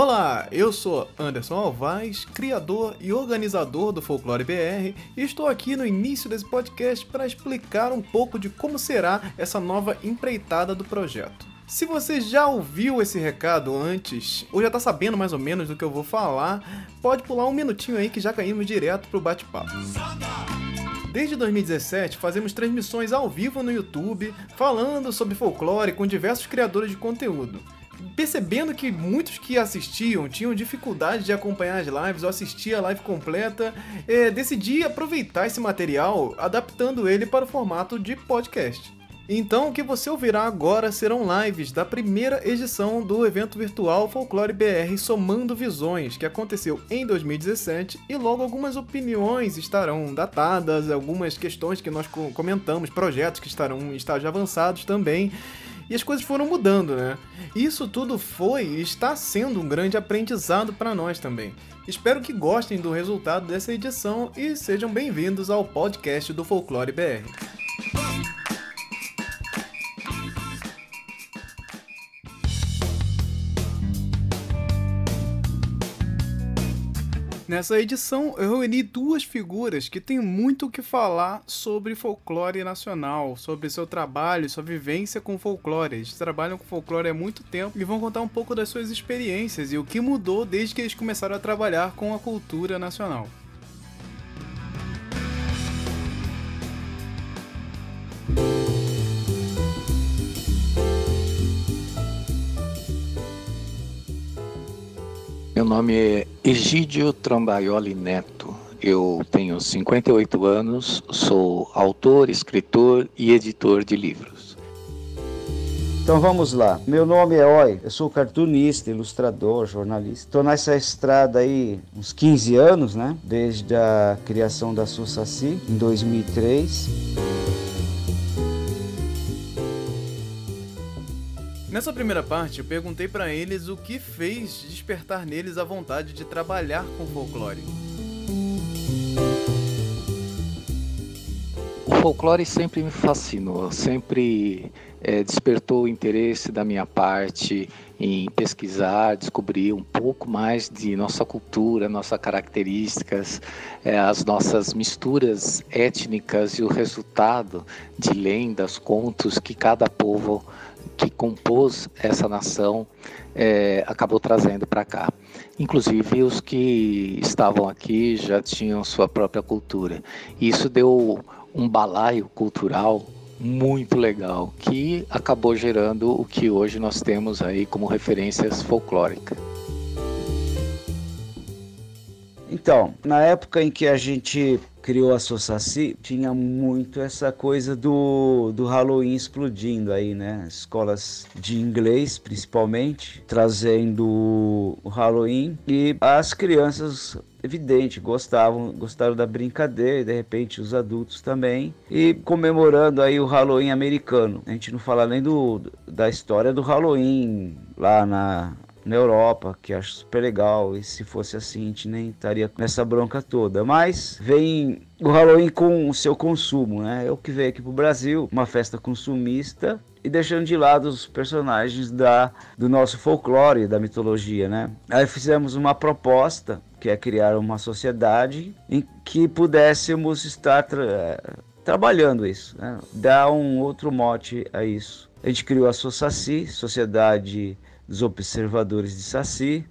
Olá, eu sou Anderson Alvaz, criador e organizador do Folclore BR, e estou aqui no início desse podcast para explicar um pouco de como será essa nova empreitada do projeto. Se você já ouviu esse recado antes, ou já está sabendo mais ou menos do que eu vou falar, pode pular um minutinho aí que já caímos direto pro bate-papo. Desde 2017, fazemos transmissões ao vivo no YouTube, falando sobre folclore com diversos criadores de conteúdo percebendo que muitos que assistiam tinham dificuldade de acompanhar as lives ou assistir a live completa, é, decidi aproveitar esse material adaptando ele para o formato de podcast. Então, o que você ouvirá agora serão lives da primeira edição do evento virtual Folclore BR Somando Visões, que aconteceu em 2017, e logo algumas opiniões estarão datadas, algumas questões que nós comentamos, projetos que estarão em estágios avançados também e as coisas foram mudando, né? Isso tudo foi e está sendo um grande aprendizado para nós também. Espero que gostem do resultado dessa edição e sejam bem-vindos ao podcast do Folclore BR. Nessa edição, eu reuni duas figuras que têm muito o que falar sobre folclore nacional, sobre seu trabalho, sua vivência com folclore. Eles trabalham com folclore há muito tempo e vão contar um pouco das suas experiências e o que mudou desde que eles começaram a trabalhar com a cultura nacional. Meu nome é Egídio Trambaioli Neto. Eu tenho 58 anos, sou autor, escritor e editor de livros. Então vamos lá. Meu nome é Oi, eu sou cartunista, ilustrador, jornalista. Estou nessa estrada aí uns 15 anos, né? Desde a criação da Sussaci, em 2003. Nessa primeira parte, eu perguntei para eles o que fez despertar neles a vontade de trabalhar com folclore. O folclore sempre me fascinou, sempre é, despertou o interesse da minha parte em pesquisar, descobrir um pouco mais de nossa cultura, nossas características, é, as nossas misturas étnicas e o resultado de lendas, contos que cada povo que compôs essa nação é, acabou trazendo para cá. Inclusive os que estavam aqui já tinham sua própria cultura. Isso deu um balaio cultural muito legal que acabou gerando o que hoje nós temos aí como referências folclóricas. Então, na época em que a gente criou a Sossaci, tinha muito essa coisa do, do Halloween explodindo aí, né? Escolas de inglês, principalmente, trazendo o Halloween e as crianças evidente, gostavam, gostaram da brincadeira, e de repente os adultos também, e comemorando aí o Halloween americano. A gente não fala nem do, da história do Halloween lá na na Europa, que acho super legal. E se fosse assim, a gente nem estaria nessa bronca toda. Mas vem o Halloween com o seu consumo, né? É o que veio aqui pro Brasil, uma festa consumista e deixando de lado os personagens da, do nosso folclore, da mitologia, né? Aí fizemos uma proposta, que é criar uma sociedade em que pudéssemos estar tra trabalhando isso, né? dar um outro mote a isso. A gente criou a SOSACI, Sociedade dos observadores de Saci.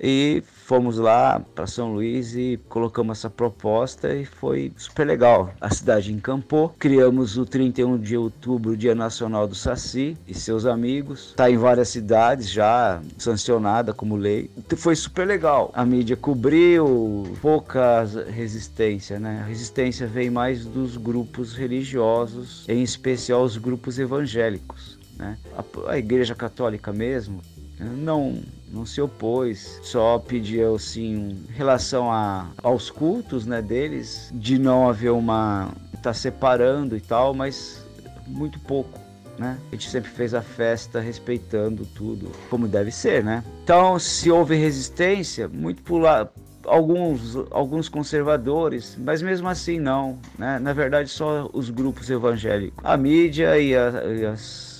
E fomos lá para São Luís e colocamos essa proposta e foi super legal. A cidade encampou, criamos o 31 de outubro, Dia Nacional do Saci e seus amigos. Está em várias cidades já sancionada como lei. Foi super legal. A mídia cobriu, pouca resistência, né? A resistência vem mais dos grupos religiosos, em especial os grupos evangélicos. Né? A, a Igreja Católica mesmo não não se opôs, só pediu assim, relação a, aos cultos né, deles, de não haver uma. tá separando e tal, mas muito pouco. Né? A gente sempre fez a festa respeitando tudo, como deve ser, né? Então, se houve resistência, muito por lá, alguns, alguns conservadores, mas mesmo assim não, né? Na verdade, só os grupos evangélicos. A mídia e, a, e as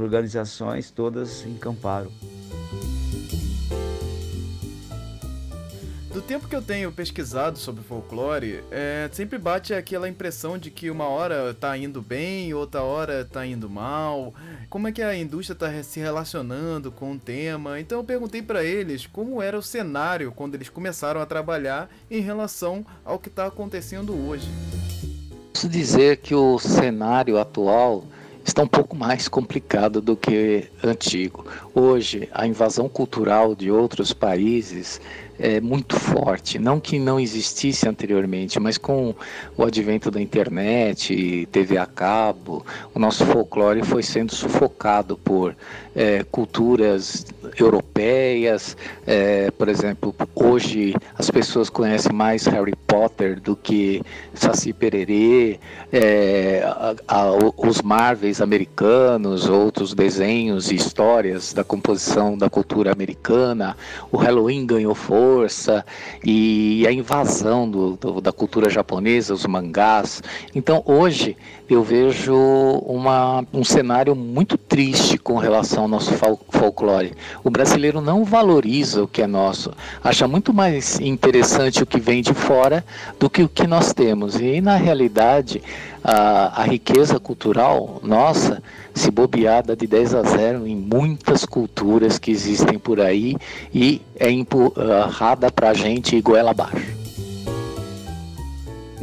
organizações todas encamparam. tempo que eu tenho pesquisado sobre folclore, é, sempre bate aquela impressão de que uma hora tá indo bem, outra hora tá indo mal. Como é que a indústria tá se relacionando com o tema? Então eu perguntei para eles como era o cenário quando eles começaram a trabalhar em relação ao que está acontecendo hoje. Posso dizer que o cenário atual está um pouco mais complicado do que antigo. Hoje, a invasão cultural de outros países é muito forte. Não que não existisse anteriormente, mas com o advento da internet, TV a cabo, o nosso folclore foi sendo sufocado por é, culturas europeias. É, por exemplo, hoje as pessoas conhecem mais Harry Potter do que Saci Pererê, é, a, a, os Marvels americanos, outros desenhos e histórias da composição da cultura americana. O Halloween ganhou força e a invasão do, do, da cultura japonesa, os mangás. Então hoje eu vejo uma, um cenário muito triste com relação ao nosso folclore. O brasileiro não valoriza o que é nosso, acha muito mais interessante o que vem de fora do que o que nós temos. E na realidade, a, a riqueza cultural nossa, se bobeada de 10 a 0 em muitas culturas que existem por aí e é empurrada para a gente goela abaixo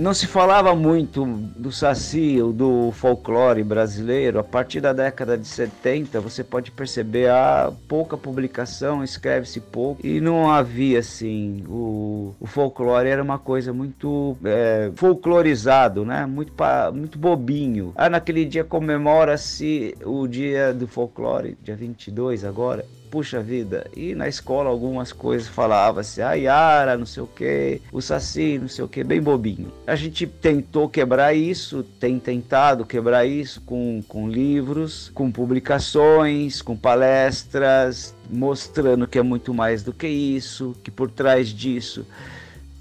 não se falava muito do saci ou do folclore brasileiro. A partir da década de 70, você pode perceber a pouca publicação, escreve-se pouco e não havia assim. O, o folclore era uma coisa muito é, folclorizado, né? Muito, muito bobinho. Ah, naquele dia comemora-se o dia do folclore, dia 22 agora puxa vida, e na escola algumas coisas falava-se, a Yara, não sei o que, o Saci, não sei o que, bem bobinho. A gente tentou quebrar isso, tem tentado quebrar isso com, com livros, com publicações, com palestras, mostrando que é muito mais do que isso, que por trás disso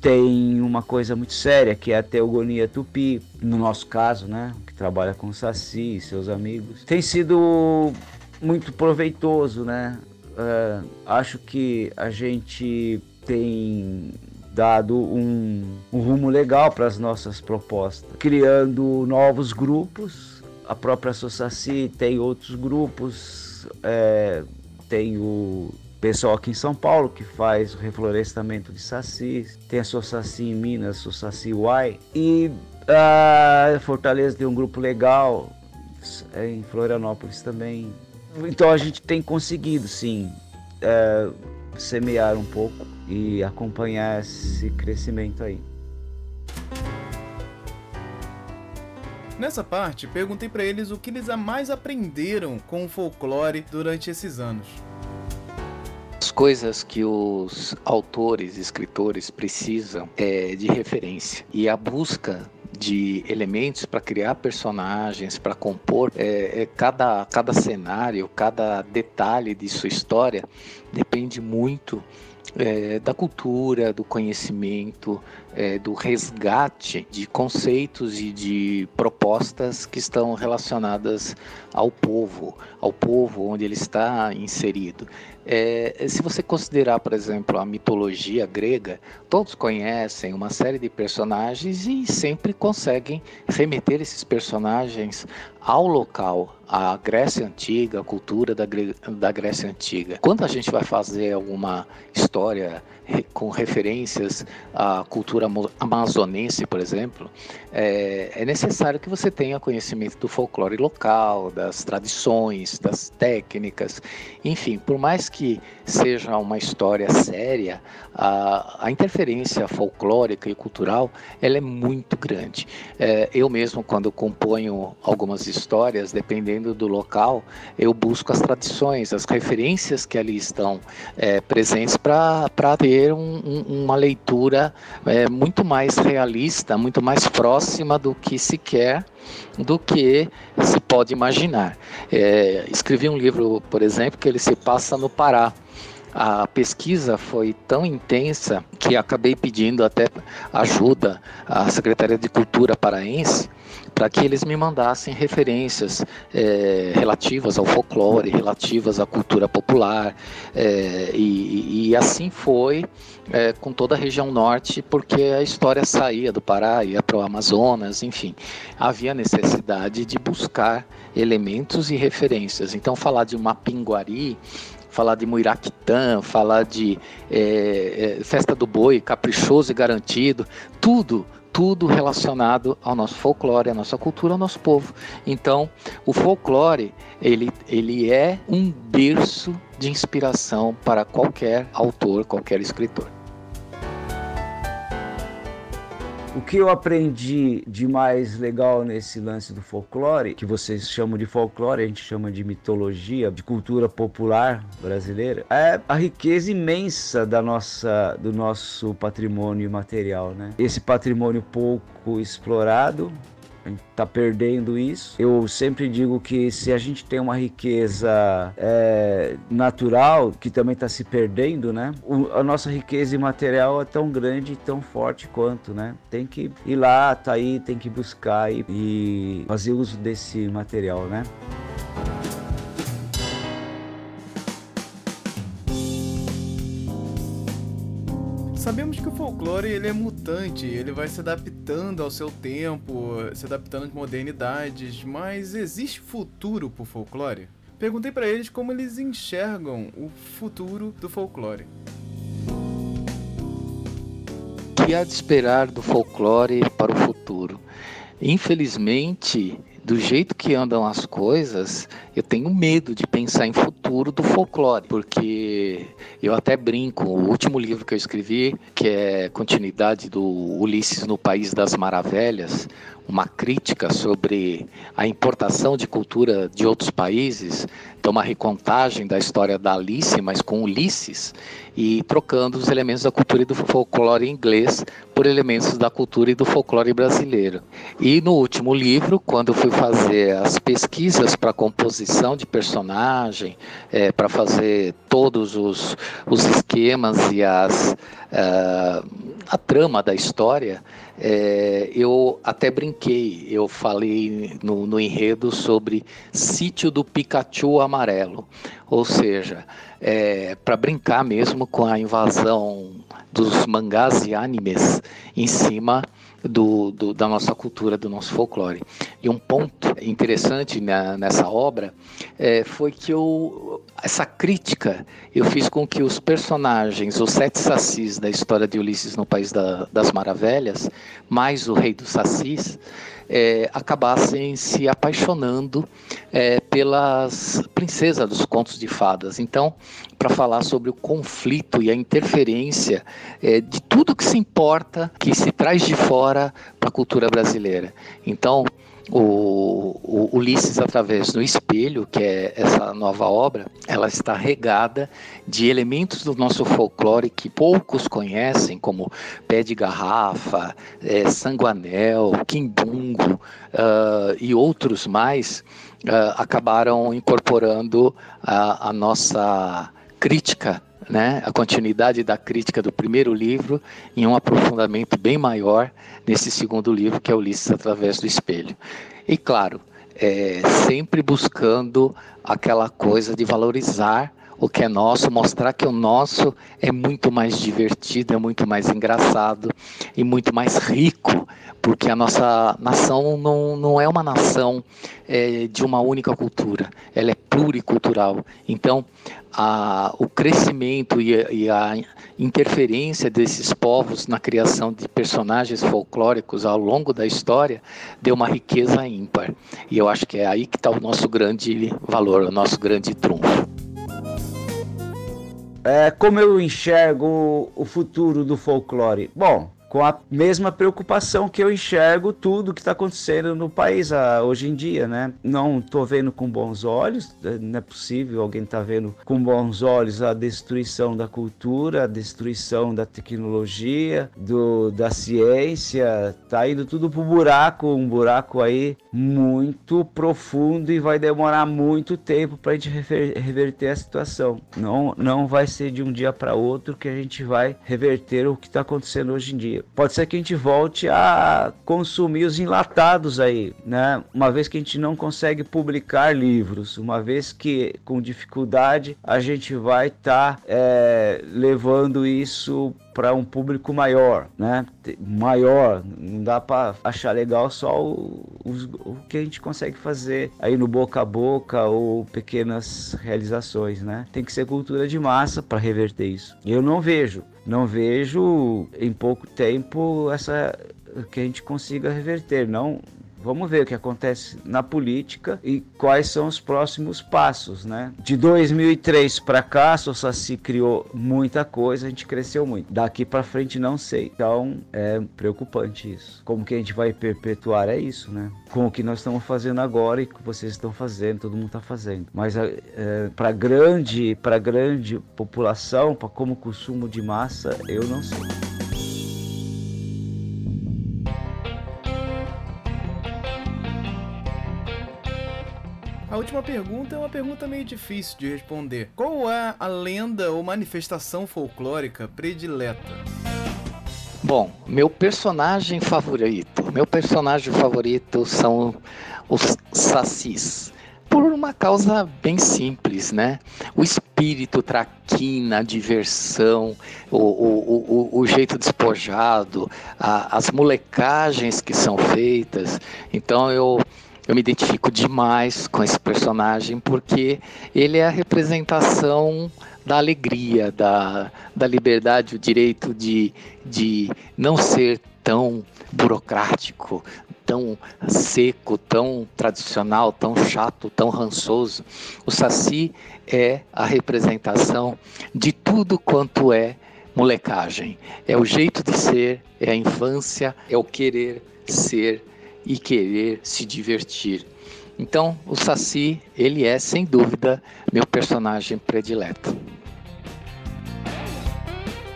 tem uma coisa muito séria que é a teogonia tupi, no nosso caso, né, que trabalha com Saci e seus amigos. Tem sido muito proveitoso, né? Uh, acho que a gente tem dado um, um rumo legal para as nossas propostas, criando novos grupos. A própria Sosaci tem outros grupos, é, tem o pessoal aqui em São Paulo que faz o reflorestamento de saci, tem a Sosaci em Minas, Sosaci Uai, e a Fortaleza tem um grupo legal, é, em Florianópolis também então a gente tem conseguido, sim, é, semear um pouco e acompanhar esse crescimento aí. Nessa parte, perguntei para eles o que eles mais aprenderam com o folclore durante esses anos. As coisas que os autores, escritores precisam é de referência e a busca de elementos para criar personagens, para compor é, é, cada, cada cenário, cada detalhe de sua história depende muito é, da cultura, do conhecimento, é, do resgate de conceitos e de propostas que estão relacionadas ao povo, ao povo onde ele está inserido. É, se você considerar, por exemplo, a mitologia grega, todos conhecem uma série de personagens e sempre conseguem remeter esses personagens ao local, à Grécia Antiga, a cultura da, da Grécia Antiga. Quando a gente vai fazer alguma história com referências à cultura amazonense, por exemplo, é, é, necessário que você tenha conhecimento do folclore local, das tradições, das técnicas, enfim, por mais que seja uma história séria, a, a interferência folclórica e cultural ela é muito grande. É, eu mesmo, quando componho algumas histórias, dependendo do local, eu busco as tradições, as referências que ali estão é, presentes para ter ter um, um, uma leitura é, muito mais realista, muito mais próxima do que se quer, do que se pode imaginar. É, escrevi um livro, por exemplo, que ele se passa no Pará. A pesquisa foi tão intensa que acabei pedindo até ajuda à Secretaria de Cultura paraense para que eles me mandassem referências é, relativas ao folclore, relativas à cultura popular, é, e, e, assim foi é, com toda a região norte, porque a história saía do Pará, ia para o Amazonas, enfim, havia necessidade de buscar elementos e referências. Então, falar de uma pinguari falar de Muiraquitã, falar de é, é, Festa do Boi, caprichoso e garantido, tudo tudo relacionado ao nosso folclore, à nossa cultura, ao nosso povo. Então, o folclore, ele, ele é um berço de inspiração para qualquer autor, qualquer escritor. O que eu aprendi de mais legal nesse lance do folclore, que vocês chamam de folclore, a gente chama de mitologia, de cultura popular brasileira, é a riqueza imensa da nossa, do nosso patrimônio material, né? Esse patrimônio pouco explorado, a gente está perdendo isso. Eu sempre digo que se a gente tem uma riqueza é, natural, que também está se perdendo, né? O, a nossa riqueza imaterial é tão grande e tão forte quanto, né? Tem que ir lá, tá aí, tem que buscar e, e fazer uso desse material, né? Sabemos que o folclore ele é mutante, ele vai se adaptando ao seu tempo, se adaptando às modernidades, mas existe futuro para o folclore? Perguntei para eles como eles enxergam o futuro do folclore. O que há de esperar do folclore para o futuro? Infelizmente, do jeito que andam as coisas, eu tenho medo de pensar em futuro do folclore, porque eu até brinco, o último livro que eu escrevi, que é continuidade do Ulisses no País das Maravilhas, uma crítica sobre a importação de cultura de outros países, então uma recontagem da história da Alice, mas com Ulisses, e trocando os elementos da cultura e do folclore inglês por elementos da cultura e do folclore brasileiro. E no último livro, quando eu fui fazer as pesquisas para composição de personagem, é, para fazer todos os, os esquemas e as, uh, a trama da história, é, eu até brinquei, eu falei no, no enredo sobre sítio do Pikachu amarelo, ou seja, é, para brincar mesmo com a invasão dos mangás e animes em cima do, do, da nossa cultura, do nosso folclore. E um ponto interessante na, nessa obra é, foi que eu, essa crítica eu fiz com que os personagens, os sete sacis da história de Ulisses no País da, das Maravilhas, mais o rei dos sacis, é, acabassem se apaixonando é, pelas princesas dos contos de fadas. Então, para falar sobre o conflito e a interferência é, de tudo que se importa, que se traz de fora para a cultura brasileira. Então, o, o, Ulisses através do espelho, que é essa nova obra, ela está regada de elementos do nosso folclore que poucos conhecem, como pé de garrafa, é, sanguanel, quimbungo uh, e outros mais, uh, acabaram incorporando a, a nossa crítica né, a continuidade da crítica do primeiro livro em um aprofundamento bem maior nesse segundo livro, que é Ulisses através do espelho. E claro, é, sempre buscando aquela coisa de valorizar o que é nosso, mostrar que o nosso é muito mais divertido, é muito mais engraçado e muito mais rico, porque a nossa nação não, não é uma nação é, de uma única cultura, ela é pluricultural. Então, a, o crescimento e a, e a, interferência desses povos na criação de personagens folclóricos ao longo da história deu uma riqueza ímpar. E eu acho que é aí que está o nosso grande valor, o nosso grande trunfo. É, como eu enxergo o futuro do folclore? Bom, com a mesma preocupação que eu enxergo tudo que está acontecendo no país ah, hoje em dia, né? Não estou vendo com bons olhos, eh, não é possível alguém estar tá vendo com bons olhos a destruição da cultura, a destruição da tecnologia, do, da ciência, tá indo tudo pro buraco, um buraco aí muito profundo e vai demorar muito tempo para a gente reverter a situação. Não, não vai ser de um dia para outro que a gente vai reverter o que está acontecendo hoje em dia. Pode ser que a gente volte a consumir os enlatados aí, né? Uma vez que a gente não consegue publicar livros, uma vez que com dificuldade a gente vai estar tá, é, levando isso para um público maior, né? Maior, não dá para achar legal só o, o, o, que a gente consegue fazer aí no boca a boca ou pequenas realizações, né? Tem que ser cultura de massa para reverter isso. Eu não vejo, não vejo em pouco tempo essa que a gente consiga reverter, não Vamos ver o que acontece na política e quais são os próximos passos, né? De 2003 para cá, a se criou muita coisa, a gente cresceu muito. Daqui para frente não sei. Então é preocupante isso. Como que a gente vai perpetuar é isso, né? Com o que nós estamos fazendo agora e que vocês estão fazendo, todo mundo está fazendo. Mas é, é para grande, para grande população, para como consumo de massa, eu não sei. Última pergunta é uma pergunta meio difícil de responder. Qual é a lenda ou manifestação folclórica predileta? Bom, meu personagem favorito, meu personagem favorito são os sacis. Por uma causa bem simples, né? O espírito traquina, a diversão, o, o, o, o jeito despojado, a, as molecagens que são feitas. Então eu eu me identifico demais com esse personagem porque ele é a representação da alegria, da, da liberdade, o direito de, de não ser tão burocrático, tão seco, tão tradicional, tão chato, tão rançoso. O Saci é a representação de tudo quanto é molecagem. É o jeito de ser, é a infância, é o querer ser e querer se divertir. Então, o Saci, ele é sem dúvida meu personagem predileto.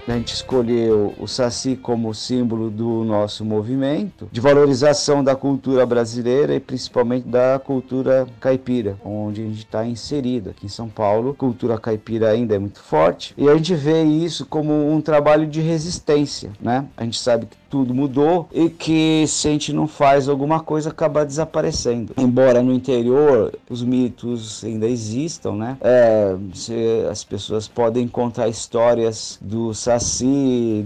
A gente escolheu o Saci como símbolo do nosso movimento de valorização da cultura brasileira e principalmente da cultura caipira, onde a gente está inserido. Aqui em São Paulo, a cultura caipira ainda é muito forte e a gente vê isso como um trabalho de resistência, né? A gente sabe que tudo mudou e que se a gente não faz alguma coisa acaba desaparecendo. Embora no interior os mitos ainda existam, né? É, as pessoas podem contar histórias do saci,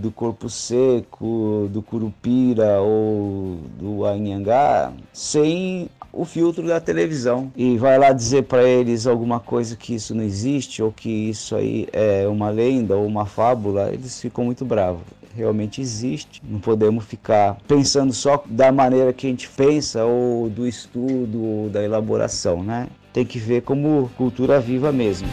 do corpo seco, do curupira ou do anhangá sem o filtro da televisão e vai lá dizer para eles alguma coisa que isso não existe ou que isso aí é uma lenda ou uma fábula, eles ficam muito bravos realmente existe. Não podemos ficar pensando só da maneira que a gente pensa, ou do estudo, ou da elaboração, né? Tem que ver como cultura viva mesmo.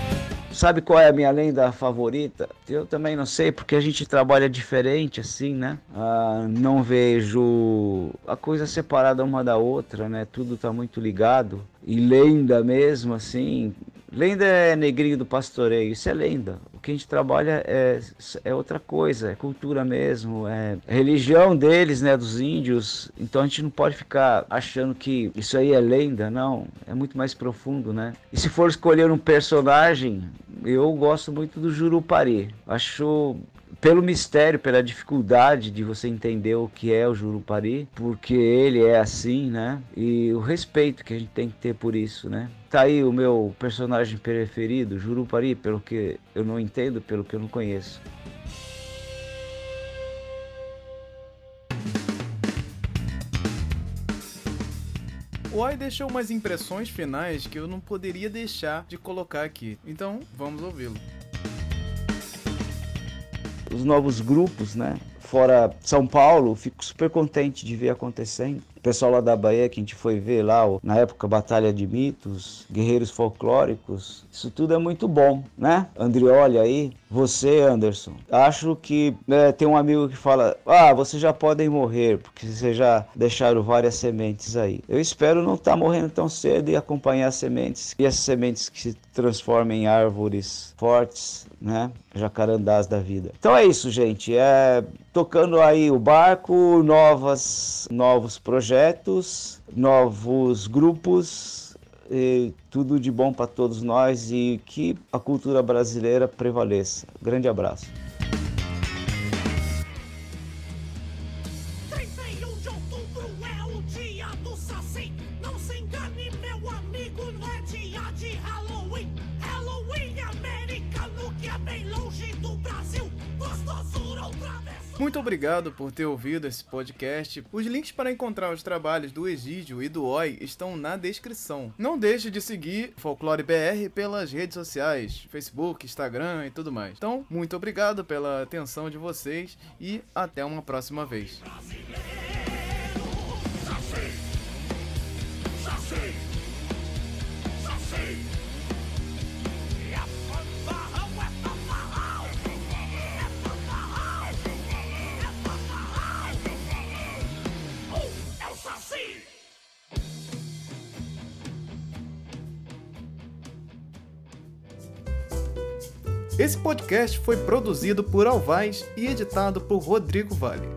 Sabe qual é a minha lenda favorita? Eu também não sei, porque a gente trabalha diferente, assim, né? Ah, não vejo a coisa separada uma da outra, né? Tudo tá muito ligado. E lenda mesmo, assim. Lenda é negrinho do pastoreio, isso é lenda que a gente trabalha é, é outra coisa, é cultura mesmo, é religião deles, né, dos índios. Então a gente não pode ficar achando que isso aí é lenda, não. É muito mais profundo, né? E se for escolher um personagem, eu gosto muito do Jurupari. Acho pelo mistério, pela dificuldade de você entender o que é o Jurupari, porque ele é assim, né? E o respeito que a gente tem que ter por isso, né? Tá aí o meu personagem preferido, Jurupari, pelo que eu não entendo, pelo que eu não conheço. O Oi deixou umas impressões finais que eu não poderia deixar de colocar aqui. Então, vamos ouvi-lo os novos grupos, né? Fora São Paulo, fico super contente de ver acontecendo. pessoal lá da Bahia que a gente foi ver lá, na época Batalha de Mitos, Guerreiros Folclóricos, isso tudo é muito bom, né? Andrioli aí, você, Anderson. Acho que né, tem um amigo que fala: Ah, vocês já podem morrer, porque vocês já deixaram várias sementes aí. Eu espero não estar tá morrendo tão cedo e acompanhar as sementes, e essas sementes que se transformem em árvores fortes, né? Jacarandás da vida. Então é isso, gente. É tocando aí o barco, novas, novos projetos, novos grupos, tudo de bom para todos nós e que a cultura brasileira prevaleça. Grande abraço. Muito obrigado por ter ouvido esse podcast. Os links para encontrar os trabalhos do Egídio e do Oi estão na descrição. Não deixe de seguir Folclore BR pelas redes sociais, Facebook, Instagram e tudo mais. Então, muito obrigado pela atenção de vocês e até uma próxima vez. Esse podcast foi produzido por Alvaz e editado por Rodrigo Vale.